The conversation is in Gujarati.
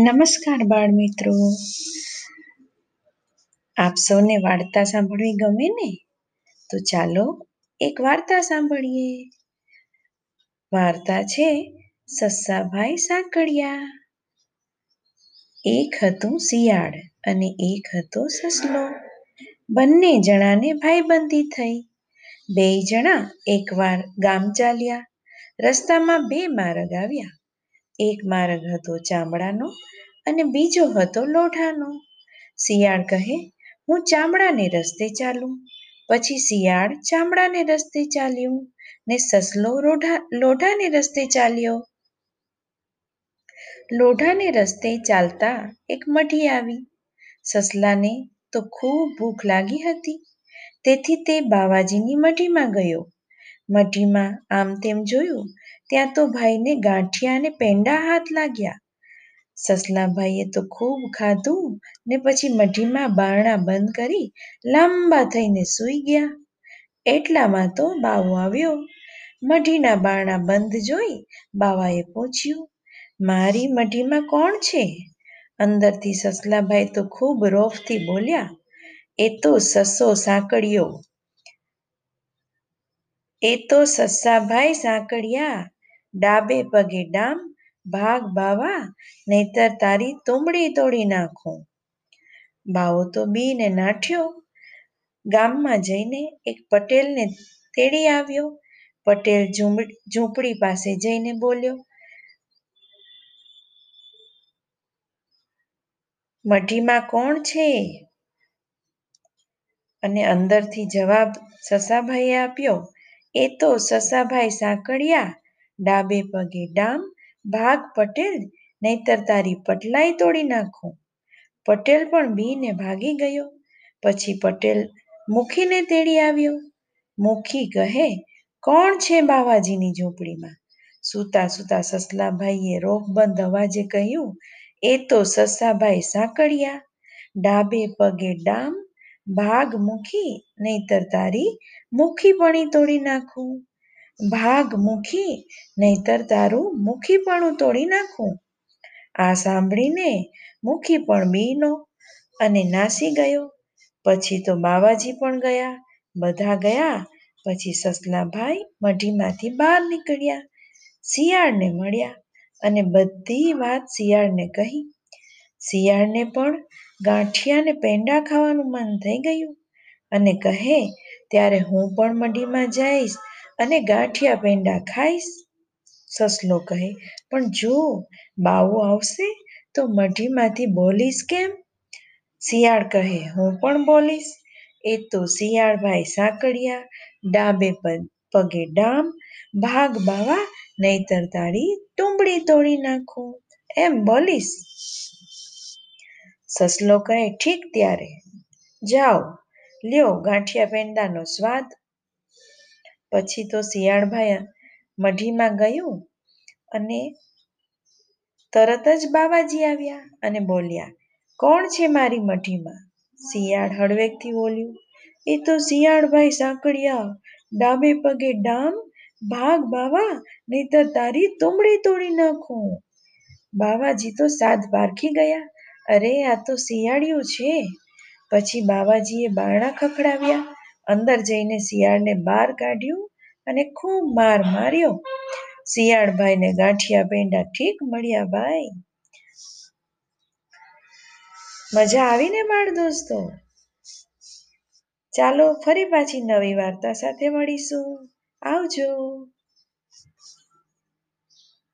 નમસ્કાર બાળ મિત્રો આપ સૌને વાર્તા સાંભળવી ગમે ને? તો ચાલો એક વાર્તા સાંભળીએ. વાર્તા છે સસ્સાભાઈ સાંકળિયા. એક હતું શિયાળ અને એક હતો સસલો. બંને જણાને ભાઈબંધી થઈ. બે જણા એકવાર ગામ ચાલ્યા. રસ્તામાં બે માર્ગ આવ્યા. એક માર્ગ હતો ચામડાનો અને બીજો હતો લોઢાનો. શિયાળ કહે, હું ચામડાને રસ્તે ચાલું. પછી શિયાળ ચામડાને રસ્તે ચાલ્યું ને સસલો લોઢાને રસ્તે ચાલ્યો. લોઢાને રસ્તે ચાલતા એક મઢી આવી. સસલાને તો ખૂબ ભૂખ લાગી હતી. તેથી તે બાવાજીની મઢીમાં ગયો. મઢીમાં આમ તેમ જોયું, ત્યાં તો ભાઈને ગાંઠિયા અને પેંડા હાથ લાગ્યા. સસલાભાઈએ તો ખૂબ ખાધું ને પછી મઢીમાં બારણા બંધ કરી લાંબા થઈને સૂઈ ગયા. એટલામાં તો બાવો આવ્યો. મઢીના બારણા બંધ જોઈ બાવાએ પૂછ્યું, મારી મઢીમાં કોણ છે? અંદરથી સસલાભાઈ તો ખૂબ રોફથી બોલ્યા, એ તો સસો સાંકળ્યો એ તો સસ્સાભાઈ સાંકળિયા. ડાબે પગે ડામ, ભાગ બાવા, નહીતર તારી તુંબડી તોડી નાખું. બાવો તો બીને નાઠ્યો. ગામમાં જઈને એક પટેલને તેડી આવ્યો. પટેલ ઝૂંપડી પાસે જઈને બોલ્યો, મઢીમાં કોણ છે? અને અંદરથી જવાબ સસાભાઈએ આપ્યો એ તો સસાભાઈ સાંકળિયા, ડાબે પગે ડામ, ભાગ પટેલ, નહીતર તારી પટલાઈ તોડી નાખું. પટેલ પણ બીને ભાગી ગયો. પછી પટેલ મુખીને તેડી આવ્યો. મુખી કહે, કોણ છે બાવાજીની ઝૂંપડીમાં? સૂતા સૂતા સસલાભાઈએ રોફબંધ અવાજે કહ્યું, એ તો સસાભાઈ સાંકળિયા, ડાબે પગે ડામ, ભાગ મુખી નહીતર તારી મુખીપણી તોડી નાખું. ભાગ મુખી નહીતર તારું મુખીપણું તોડી નાખું. આ સાંભળીને મુખી પણ બીનો અને નાસી ગયો. પછી તો બાવાજી પણ ગયા. બધા ગયા. પછી સસલાભાઈ મઢીમાંથી બહાર નીકળ્યા. શિયાળને મળ્યા અને બધી વાત શિયાળને કહી. શિયાળને પણ ગાંઠિયાને પેંડા ખાવાનું મન થઈ ગયું. અને કહે, ત્યારે હું પણ મઢીમાં જઈશ અને ગાંઠિયા પેંડા ખાઈશ. સસલો કહે, પણ જો બાવો આવશે તો મઢીમાંથી બોલીશ કેમ? શિયાળ કહે, હું પણ બોલીશ. એ તો શિયાળભાઈ સાંકળિયા, ડાબે પગે ડામ, ભાગ બાવા, નહીતર તારી ટુંબડી તોડી નાખું. એમ બોલીશ. સસલો કહે, ઠીક ત્યારે. જાઓ. લ્યો ગાંઠિયા પેંડાનો સ્વાદ. પછી તો શિયાળભાઈ મઢીમાં ગયું અને તરત જ બાવાજી આવ્યા અને બોલ્યા, કોણ છે મારી મઢીમાં? શિયાળ હળવેકથી બોલ્યું એ તો શિયાળભાઈ સાંકળિયા, ડાબે પગે ડામ, ભાગ બાવા, નહીતર તારી તુમડી તોડી નાખું. બાવાજી તો સાત પારખી ગયા. અરે, આ તો શિયાળિયું છે. પછી બાવાજીએ બારણા ખખડાવ્યા. અંદર જઈને શિયાળને બહાર કાઢ્યું અને ખૂબ માર માર્યો. શિયાળભાઈને ગાંઠિયા પેંડા ઠીક મળ્યા ભાઈ. મજા આવીને બાળ દોસ્તો. ચાલો ફરી પાછી નવી વાર્તા સાથે મળીશું. આવજો.